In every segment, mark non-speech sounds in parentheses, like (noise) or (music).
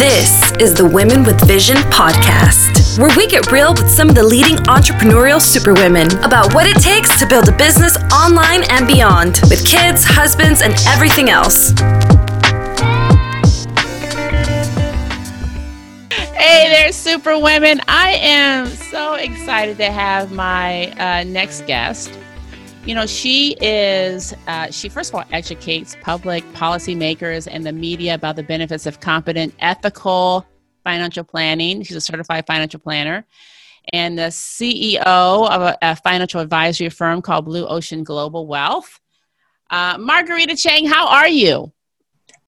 This is the Women with Vision podcast, where we get real with some of the leading entrepreneurial superwomen about what it takes to build a business online and beyond, with kids, husbands, and everything else. Hey there, superwomen. I am so excited to have my uh, next guest. You know, she is, uh, she first of all educates public policymakers and the media about the benefits of competent, ethical financial planning. She's a certified financial planner and the CEO of a, a financial advisory firm called Blue Ocean Global Wealth. Uh, Margarita Cheng, how are you?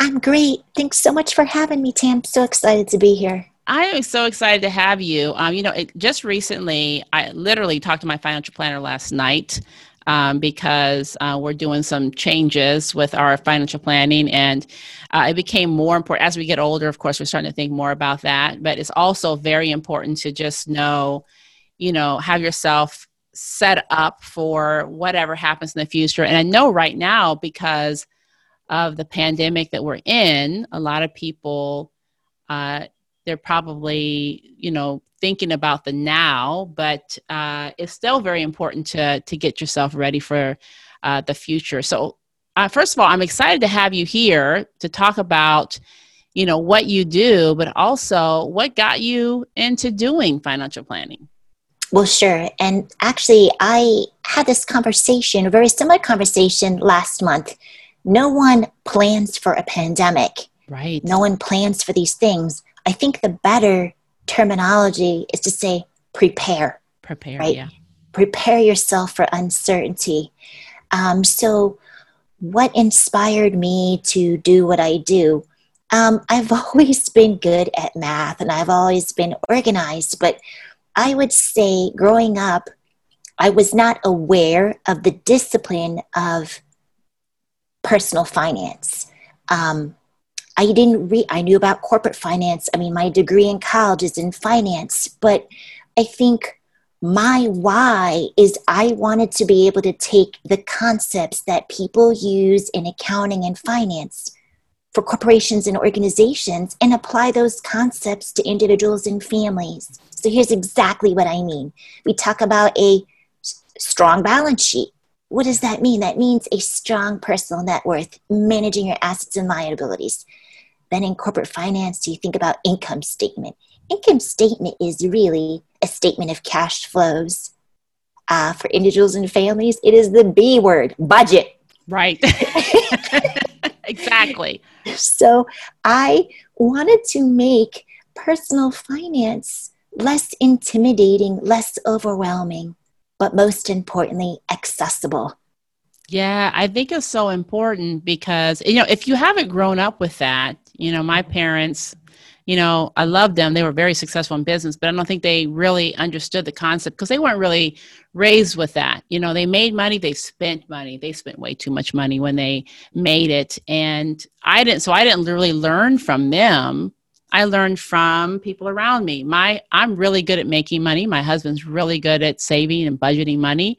I'm great. Thanks so much for having me, Tam. So excited to be here. I am so excited to have you. Um, you know, it, just recently, I literally talked to my financial planner last night um, because uh, we're doing some changes with our financial planning and uh, it became more important as we get older of course we're starting to think more about that but it's also very important to just know you know have yourself set up for whatever happens in the future. And i know right now because of the pandemic that we're in a lot of people uh, they're probably you know thinking about the now but uh, it's still very important to to get yourself ready for uh, the future. So uh, first of all i'm excited to have you here to talk about you know what you do but also what got you into doing financial planning. Well sure. And actually i had this conversation a very similar conversation last month. No one plans for a pandemic. Right. No one plans for these things. I think the better terminology is to say prepare. Prepare, right? yeah. Prepare yourself for uncertainty. Um, so, what inspired me to do what I do? Um, I've (laughs) always been good at math and I've always been organized, but I would say growing up, I was not aware of the discipline of personal finance. Um, I didn't read, I knew about corporate finance. I mean, my degree in college is in finance, but I think my why is I wanted to be able to take the concepts that people use in accounting and finance for corporations and organizations and apply those concepts to individuals and families. So here's exactly what I mean. We talk about a strong balance sheet. What does that mean? That means a strong personal net worth, managing your assets and liabilities. Then in corporate finance, do you think about income statement. Income statement is really a statement of cash flows. Uh, for individuals and families, it is the B word, budget. Right. (laughs) (laughs) exactly. So I wanted to make personal finance less intimidating, less overwhelming, but most importantly, accessible. Yeah, I think it's so important because, you know, if you haven't grown up with that, you know, my parents, you know, I love them. They were very successful in business, but I don't think they really understood the concept because they weren't really raised with that. You know, they made money, they spent money. They spent way too much money when they made it. And I didn't, so I didn't really learn from them. I learned from people around me. My I'm really good at making money. My husband's really good at saving and budgeting money.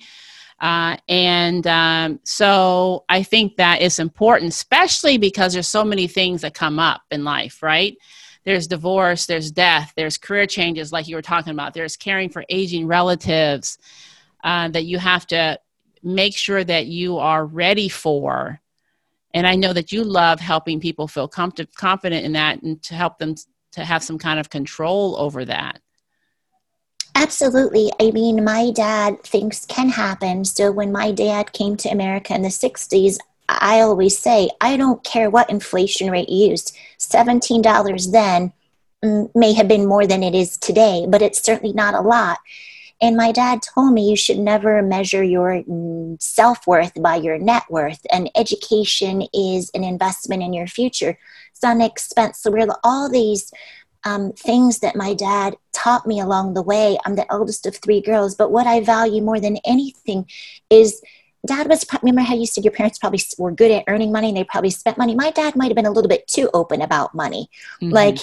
Uh, and um, so I think that is important, especially because there's so many things that come up in life, right? There's divorce, there's death, there's career changes, like you were talking about, there's caring for aging relatives uh, that you have to make sure that you are ready for. And I know that you love helping people feel com- confident in that and to help them to have some kind of control over that. Absolutely. I mean, my dad thinks can happen. So when my dad came to America in the 60s, I always say, I don't care what inflation rate used. $17 then mm, may have been more than it is today, but it's certainly not a lot. And my dad told me you should never measure your mm, self worth by your net worth. And education is an investment in your future. It's not an expense. So, we're all these um, things that my dad taught me along the way. I'm the eldest of three girls, but what I value more than anything is dad was remember how you said your parents probably were good at earning money and they probably spent money my dad might have been a little bit too open about money mm-hmm. like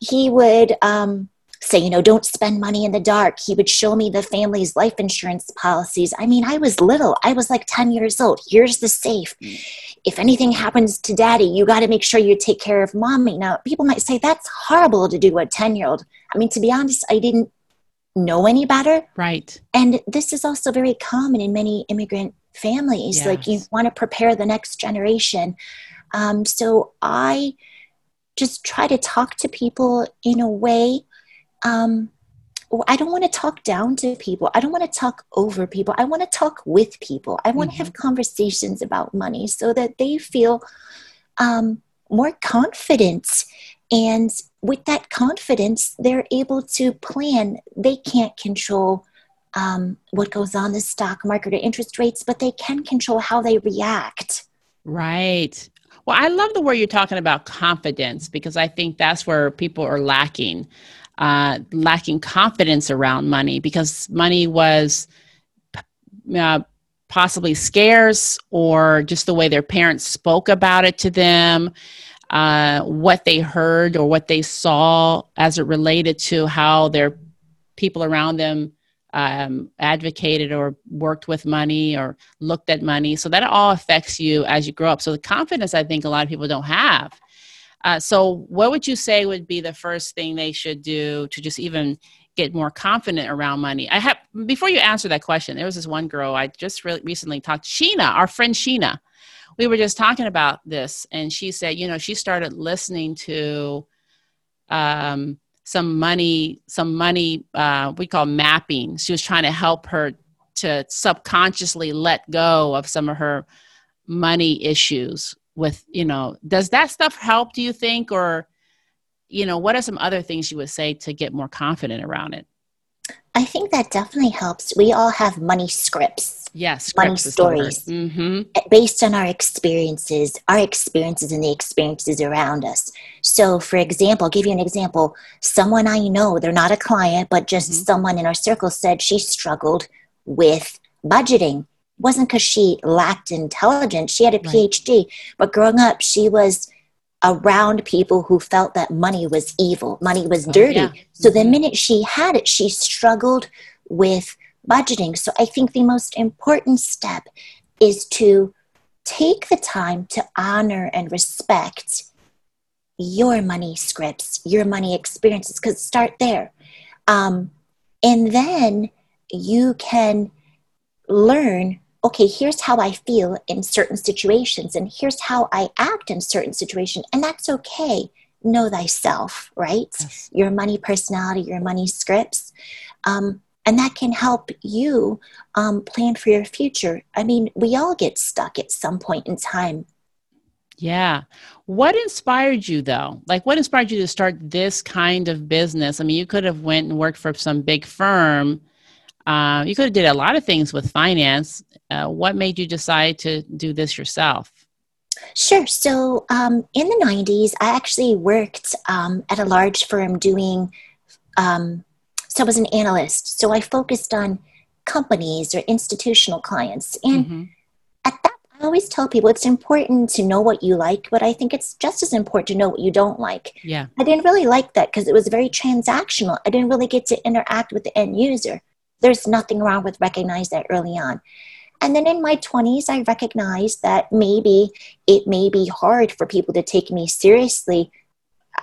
he would um, say, you know, don't spend money in the dark. He would show me the family's life insurance policies. I mean, I was little, I was like 10 years old. Here's the safe. If anything happens to daddy, you got to make sure you take care of mommy. Now, people might say that's horrible to do a 10 year old. I mean, to be honest, I didn't know any better. Right. And this is also very common in many immigrant families. Yes. Like you want to prepare the next generation. Um, so I just try to talk to people in a way. Um, I don't want to talk down to people. I don't want to talk over people. I want to talk with people. I want mm-hmm. to have conversations about money so that they feel um, more confident. And with that confidence, they're able to plan. They can't control um, what goes on the stock market or interest rates, but they can control how they react. Right. Well, I love the word you're talking about confidence because I think that's where people are lacking, uh, lacking confidence around money because money was uh, possibly scarce or just the way their parents spoke about it to them. Uh, what they heard or what they saw as it related to how their people around them um, advocated or worked with money or looked at money. So that all affects you as you grow up. So the confidence, I think, a lot of people don't have. Uh, so, what would you say would be the first thing they should do to just even get more confident around money? I have before you answer that question. There was this one girl I just re- recently talked, Sheena, our friend Sheena. We were just talking about this, and she said, you know, she started listening to um, some money some money uh, we call mapping she was trying to help her to subconsciously let go of some of her money issues with you know does that stuff help do you think? Or you know what are some other things you would say to get more confident around it? I think that definitely helps. We all have money scripts. Yes money stories. Mm-hmm. based on our experiences our experiences and the experiences around us. So for example I'll give you an example. Someone i know they're not a client but just mm-hmm. someone in our circle said she struggled with budgeting wasn't because she lacked intelligence she had a right. phd but growing up she was around people who felt that money was evil money was oh, dirty yeah. so mm-hmm. the minute she had it she struggled with budgeting. So I think the most important step is to take the time to honor and respect your money scripts, your money experiences, because start there. Um, and then you can learn okay, here's how I feel in certain situations, and here's how I act in certain situations, and that's okay. Know thyself, right? Yes. Your money personality, your money scripts. Um, and that can help you um, plan for your future. I mean, we all get stuck at some point in time. Yeah. What inspired you though? Like what inspired you to start this kind of business? I mean, you could have went and worked for some big firm. Uh, you could have did a lot of things with finance. Uh, what made you decide to do this yourself? Sure. So um, in the 90s, I actually worked um, at a large firm doing um, so I was an analyst. So I focused on companies or institutional clients. And mm-hmm. at that, I always tell people it's important to know what you like, but I think it's just as important to know what you don't like. Yeah. I didn't really like that because it was very transactional. I didn't really get to interact with the end user. There's nothing wrong with recognize that early on. And then in my 20s, I recognized that maybe it may be hard for people to take me seriously.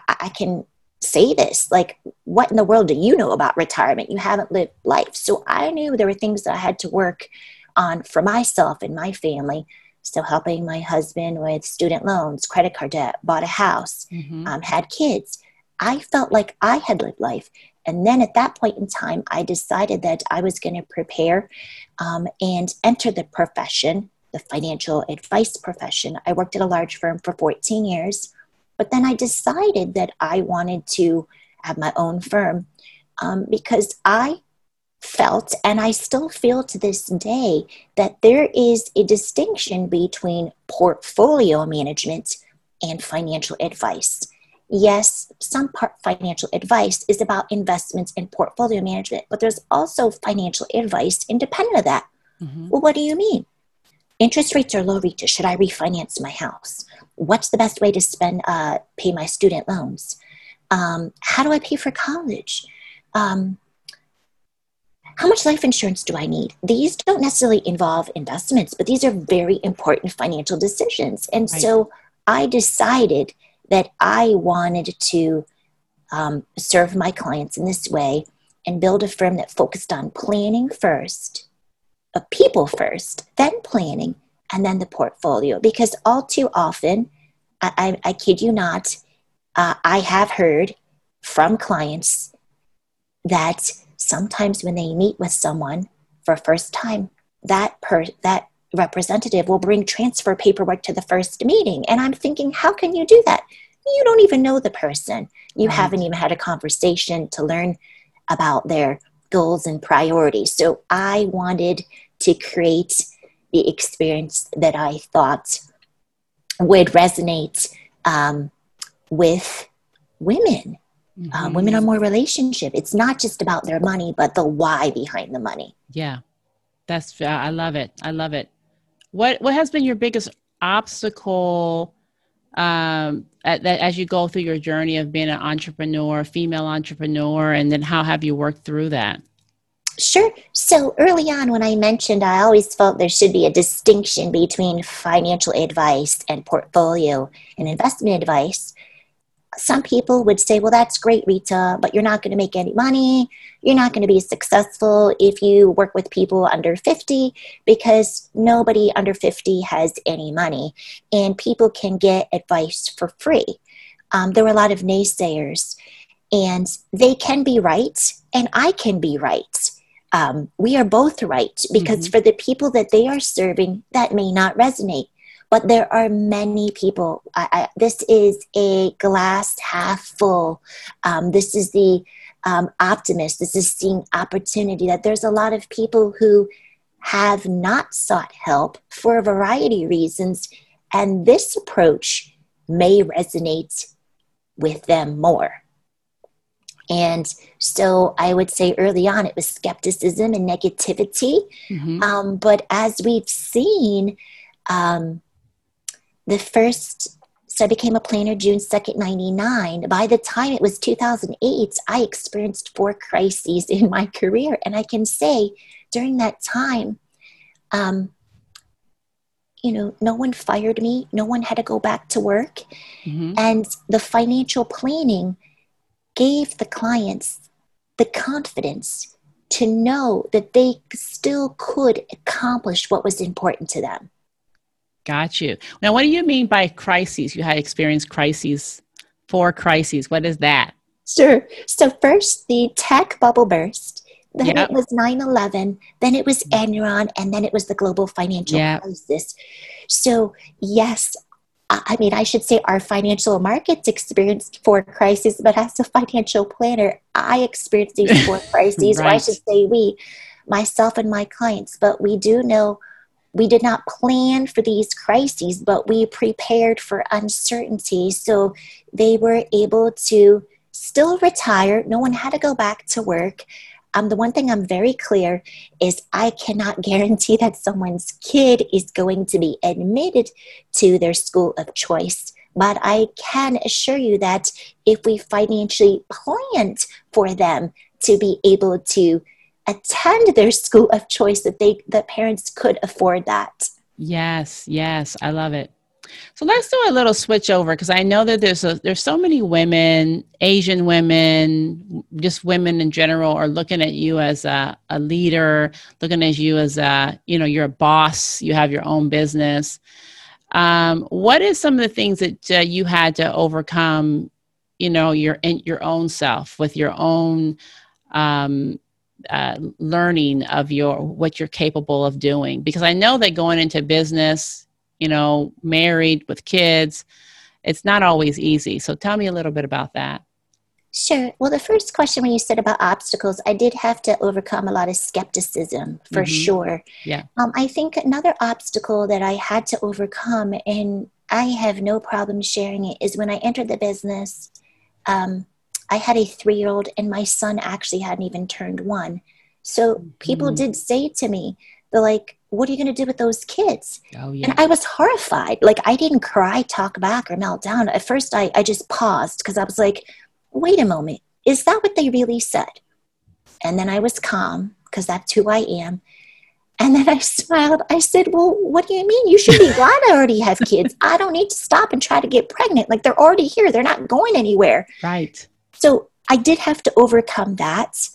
I can say this like what in the world do you know about retirement you haven't lived life so i knew there were things that i had to work on for myself and my family so helping my husband with student loans credit card debt bought a house mm-hmm. um, had kids i felt like i had lived life and then at that point in time i decided that i was going to prepare um, and enter the profession the financial advice profession i worked at a large firm for 14 years but then I decided that I wanted to have my own firm um, because I felt, and I still feel to this day, that there is a distinction between portfolio management and financial advice. Yes, some part financial advice is about investments and portfolio management, but there's also financial advice independent of that. Mm-hmm. Well, what do you mean? Interest rates are low, Rita. Should I refinance my house? what's the best way to spend uh, pay my student loans um, how do i pay for college um, how much life insurance do I need? These don't necessarily involve investments, but these are very important financial decisions. And right. so I decided that I wanted to um, serve my clients in this way and build a firm that focused on planning first, a people first, then planning, and then the portfolio. Because all too often, I, I, I kid you not, uh, I have heard from clients that sometimes when they meet with someone for first time, that per that representative will bring transfer paperwork to the first meeting. And I'm thinking, how can you do that? You don't even know the person. You right. haven't even had a conversation to learn about their goals and priorities. So I wanted to create the experience that I thought would resonate um, with women. Mm-hmm. Uh, women are more relationship. It's not just about their money, but the why behind the money. Yeah, that's. Uh, I love it. I love it. What What has been your biggest obstacle um, at, that, as you go through your journey of being an entrepreneur, female entrepreneur, and then how have you worked through that? Sure. So early on, when I mentioned I always felt there should be a distinction between financial advice and portfolio and investment advice, some people would say, well, that's great, Rita, but you're not going to make any money. You're not going to be successful if you work with people under 50 because nobody under 50 has any money and people can get advice for free. Um, there were a lot of naysayers, and they can be right, and I can be right. Um, we are both right because mm-hmm. for the people that they are serving, that may not resonate but there are many people. I, I, this is a glass half full. Um, this is the um, optimist. This is seeing opportunity. That there's a lot of people who have not sought help for a variety of reasons, and this approach may resonate with them more. And so I would say early on it was skepticism and negativity. Mm-hmm. Um, but as we've seen, um, the first so I became a planner June 2nd, 99. By the time it was 2008, I experienced four crises in my (laughs) career. And I can say during that time, um, you know, no one fired me, no one had to go back to work. Mm-hmm. And the financial planning gave the clients the confidence to know that they still could accomplish what was important to them. Got you. Now, what do you mean by crises? You had experienced crises, four crises. What is that? Sure. So, first, the tech bubble burst. Then yep. it was 9 11. Then it was Enron. And then it was the global financial yep. crisis. So, yes, I mean, I should say our financial markets experienced four crises, but as a financial planner, I experienced these four (laughs) crises, right. or I should say we, myself and my clients. But we do know we did not plan for these crises, but we prepared for uncertainty. So they were able to still retire. No one had to go back to work. Um, the one thing I'm very clear is I cannot (laughs) guarantee that someone's kid is going to be admitted to their school of choice. But I can assure you that if we financially planned for them to be able to attend their school of choice that they that parents could afford that. Yes yes i love it. So let's do a little switch over because i know that there's a there's so many women asian women just women in general are looking at you as a, a leader looking at you as a you know you're a boss you have your own business. Um, what is some of the things that uh, you had to overcome you know your in your own self with your own um, uh, learning of your what you're capable of doing because i know that going into business you know married with kids it's not always easy so tell me a little bit about that Sure. Well, the first question when you said about obstacles, I did have to overcome a lot of skepticism for mm-hmm. sure. Yeah. Um, I think another obstacle that I had to overcome, and I have no problem sharing it, is when I entered the business. Um, I had a three year old, and my son actually hadn't even turned one. So people mm-hmm. did say to me, they're like, what are you going to do with those kids? Oh, yeah. And I was horrified. Like, I didn't cry, talk back, or melt down. At first, I, I just paused because I was like, wait a moment. Is that what they really said? And then I was calm because that's who I am. And then I (laughs) smiled. I said, Well, what do you mean? You should be (laughs) glad I already have kids. I don't need to stop and try to get pregnant. Like they're already here, they're not going anywhere. Right. So I did have to overcome that.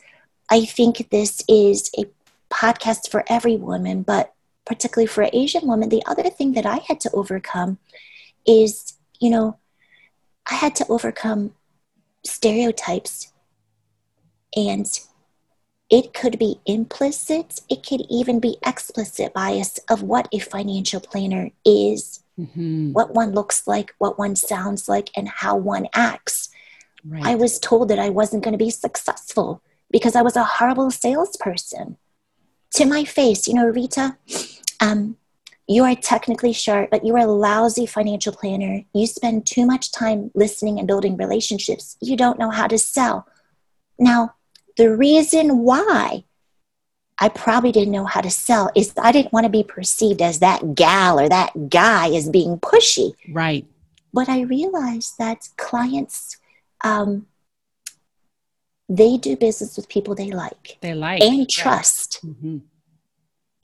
I think this is a podcast for every woman, but particularly for Asian women, the other thing that I had to overcome is, you know, I had to overcome stereotypes and it could be implicit, it could even be explicit bias of what a financial planner is, mm-hmm. what one looks like, what one sounds like, and how one acts. Right. I was told that I wasn't going to be successful because I was a horrible salesperson. To my face, you know, Rita, um, you are technically sharp, but you are a lousy financial planner. You spend too much time listening and building relationships. You don't know how to sell. Now, the reason why I probably didn't know how to sell is I didn't want to be perceived as that gal or that guy as being pushy. Right. But I realized that clients, um, they do business with people they like. They like. And trust. Mm-hmm.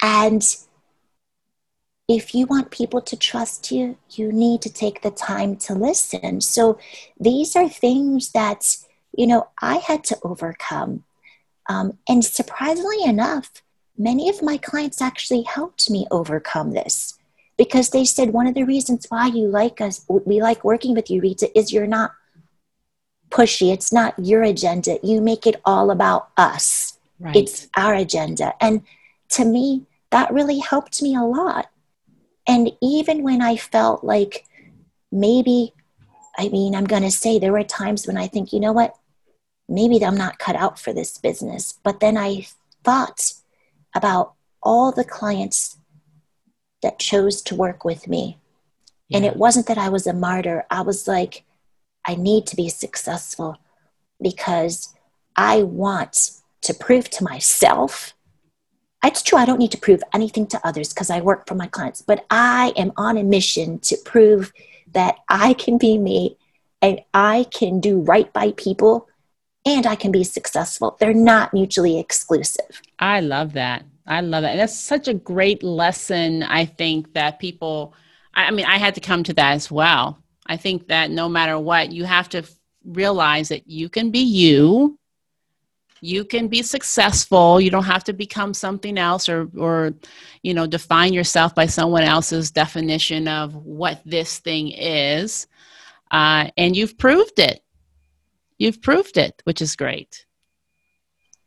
And if you want people to trust you, you need to take the time to listen. So these are things that you know, I had to overcome. Um, and surprisingly enough, many of my clients actually helped me overcome this because they said one of the reasons why you like us, we like working with you, Rita, is you're not pushy. It's not your agenda. You make it all about us. Right. It's our agenda. And to me, that really helped me a lot. And even when I felt like maybe, I mean, I'm going to say there were times when I think, you know what? maybe I'm not cut out for this business. But then I thought about all the clients that chose to work with me. Yeah. And it wasn't that I was a martyr. I was like, I need to be successful because I want to prove to myself. It's true, I don't need to prove anything to others because I work for my clients, but I am on a mission to prove that I can be me and I can do right by people and I can be successful. They're not mutually exclusive. I love that. I love that. And that's such a great lesson, I think, that people, I mean, I had to come to that as well. I think that no matter what, you have to realize that you can be you. You can be successful. You don't have to become something else or, or, you know, define yourself by someone else's definition of what this thing is. Uh, and you've proved it you've proved it, which is great.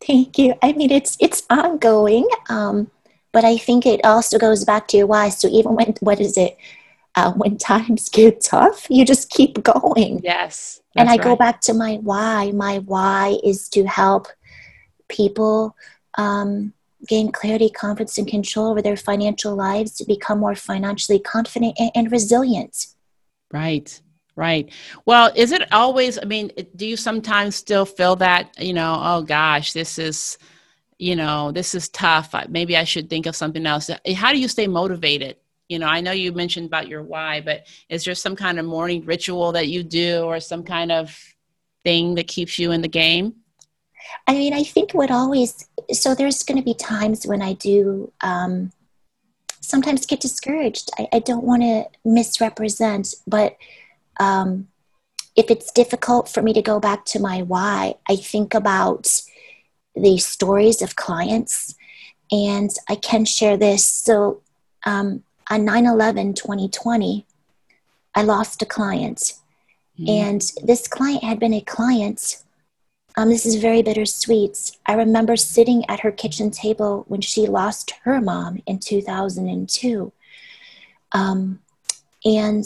Thank you. I mean, it's it's ongoing, um, but I think it also goes back to your why. So even when what is it? Uh, when times get tough, you just keep going. Yes. And I right. go back to my why. My why is to help people um, gain clarity, confidence, and control over their financial lives to become more financially confident and, and resilient. Right. Right. Well, is it always, I mean, do you sometimes still feel that, you know, oh gosh, this is, you know, this is tough. Maybe I should think of something else. How do you stay motivated? You know, I know you mentioned about your why, but is there some kind of morning ritual that you do or some kind of thing that keeps you in the game? I mean, I think what always, so there's going to be times when I do um, sometimes get discouraged. I, I don't want to misrepresent, but um, if it's difficult for me to go back to my why, I think about the stories of clients and I can share this. So um, on 9 11 2020, I lost a client. Mm-hmm. And this client had been a client. Um, this is very bittersweet. I remember sitting at her kitchen table when she lost her mom in 2002. Um, and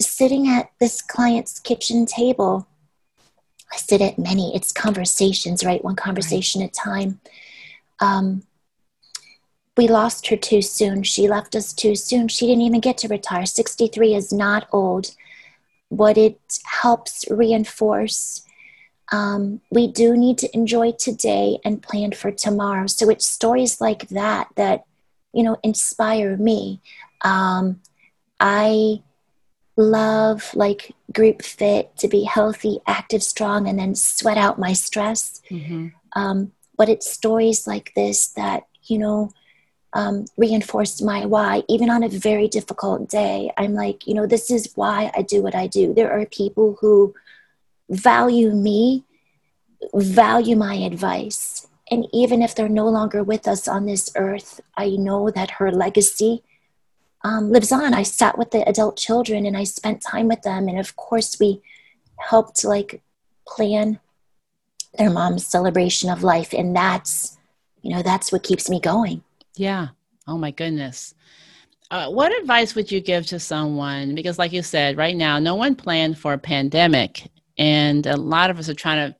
sitting at this client's kitchen table, I sit at many, it's conversations, right? One conversation right. at a time. Um, we lost her too soon. She left us too soon. She didn't even get to retire. 63 is not old. What it helps reinforce, um, we do need to enjoy today and plan for tomorrow. So it's stories like that that, you know, inspire me. Um, I love like group fit to be healthy, active, strong, and then sweat out my stress. Mm-hmm. Um, but it's stories like this that, you know, um, reinforced my why, even on a very difficult day. I'm like, you know, this is why I do what I do. There are people who value me, value my advice. And even if they're no longer with us on this earth, I know that her legacy um, lives on. I sat with the adult children and I spent time with them. And of course, we helped like plan their mom's celebration of life. And that's, you know, that's what keeps me going. Yeah. Oh my goodness. Uh, what advice would you give to someone? Because, like you said, right now, no one planned for a pandemic, and a lot of us are trying to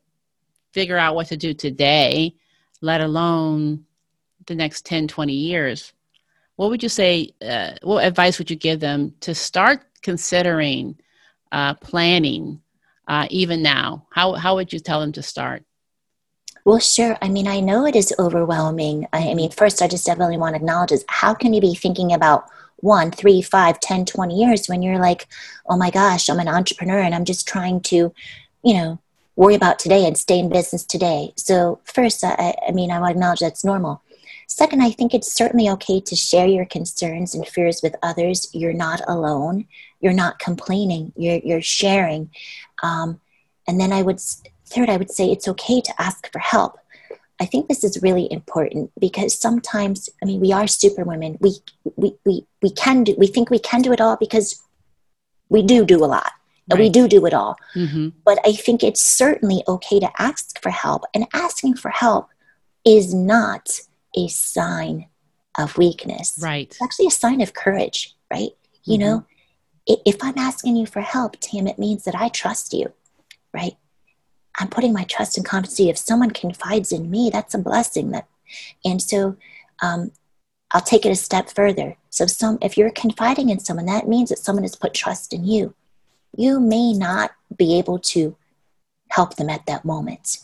figure out what to do today, let alone the next 10, 20 years. What would you say? Uh, what advice would you give them to start considering uh, planning uh, even now? How, how would you tell them to start? Well, sure. I mean, I know it is overwhelming. I, mean, first, I just definitely want to acknowledge is how can you be thinking about one, three, five, ten, twenty years when you're like, oh my gosh, I'm an entrepreneur and I'm just trying to, you know, worry about today and stay in business today. So, first, I, I mean, I want to acknowledge that's normal. Second, I think it's certainly okay to share your concerns and fears with others. You're not alone. You're not complaining. You're, you're sharing. Um, and then I would Third, I would say it's okay to ask for help. I think this is really important because sometimes, I mean, we are superwomen. We, we, we, we can do, we think we can do it all because we do do a lot. Right. We do do it all. Mm-hmm. But I think it's certainly okay to ask for help. And asking for help is not a sign of weakness. Right. It's actually a sign of courage, right? You mm-hmm. know, if I'm asking you for help, Tam, it means that I trust you, right? I'm putting my trust and confidence. If someone confides in me, that's a blessing. That, and so um, I'll take it a step further. So, some if you're confiding in someone, that means that someone has put trust in you. You may not be able to help them at that moment,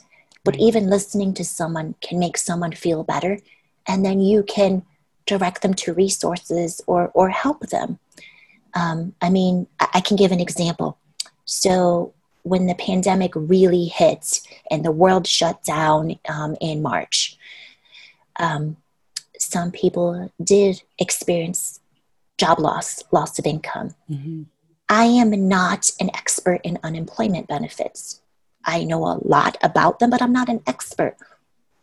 but right. even listening to someone can make someone feel better, and then you can direct them to resources or or help them. Um, I mean, I, I can give an example. So when the pandemic really hit and the world shut down um, in March, um, some people did experience job loss, loss of income. Mm-hmm. I am not an expert in unemployment benefits. I know a lot about them, but I'm not an expert.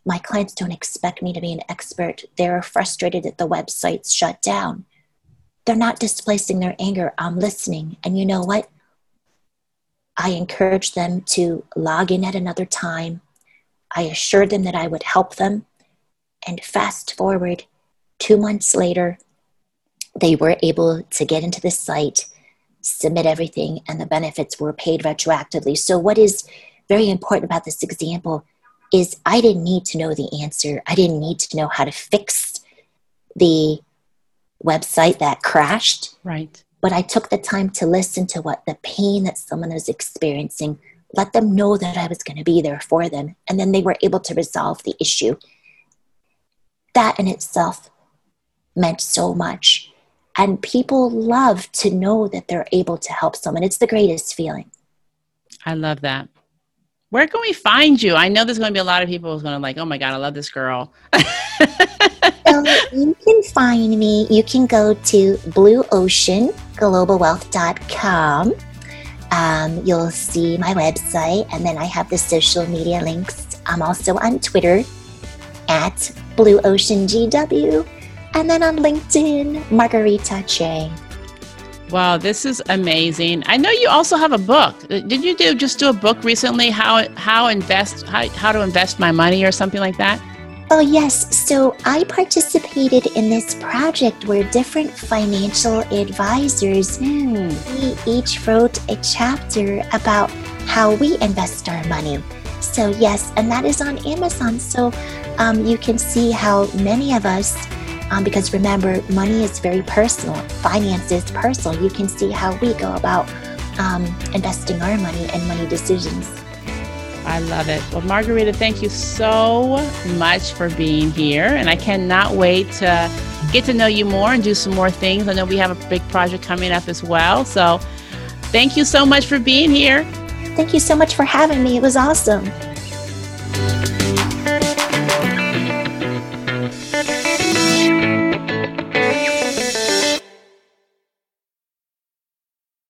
My clients don't expect me to be an expert. They're frustrated that the website's shut down. They're not displacing their anger. I'm listening. And you know what? I encouraged them to log in at another time. I assured them that I would help them. And fast forward two months later, they were able to get into the site, submit everything, and the benefits were paid retroactively. So, what is very important about this example is I didn't need to know the answer. I didn't need to know how to fix the website that crashed. Right but I took the time to listen to what the pain that someone was experiencing, let them know that I was going to be there for them, and then they were able to resolve the issue. That in itself meant so much. And people love to know that they're able to help someone. It's the greatest feeling. I love that. Where can we find you? I know there's going to be a lot of people who's going to like, oh my God, I love this girl. (laughs) so you can find me. You can go to blueoceanglobalwealth.com. Um, you'll see my website, and then I have the social media links. I'm also on Twitter at blueoceangw, and then on LinkedIn, Margarita Che. Wow, this is amazing. I know you also have a book. Uh, did you do just do a book recently? How how invest how, how to invest my money or something like that? Oh, yes. So I participated in this project where different financial advisors mm. we each wrote a chapter about how we invest our money. So, yes, and that is on Amazon. So um, you can see how many of us, um, because remember, money is very personal, finance is personal. You can see how we go about um, investing our money and money decisions. I love it. Well, Margarita, thank you so much for being here. And I cannot wait to get to know you more and do some more things. I know we have a big project coming up as well. So thank you so much for being here. Thank you so much for having me. It was awesome.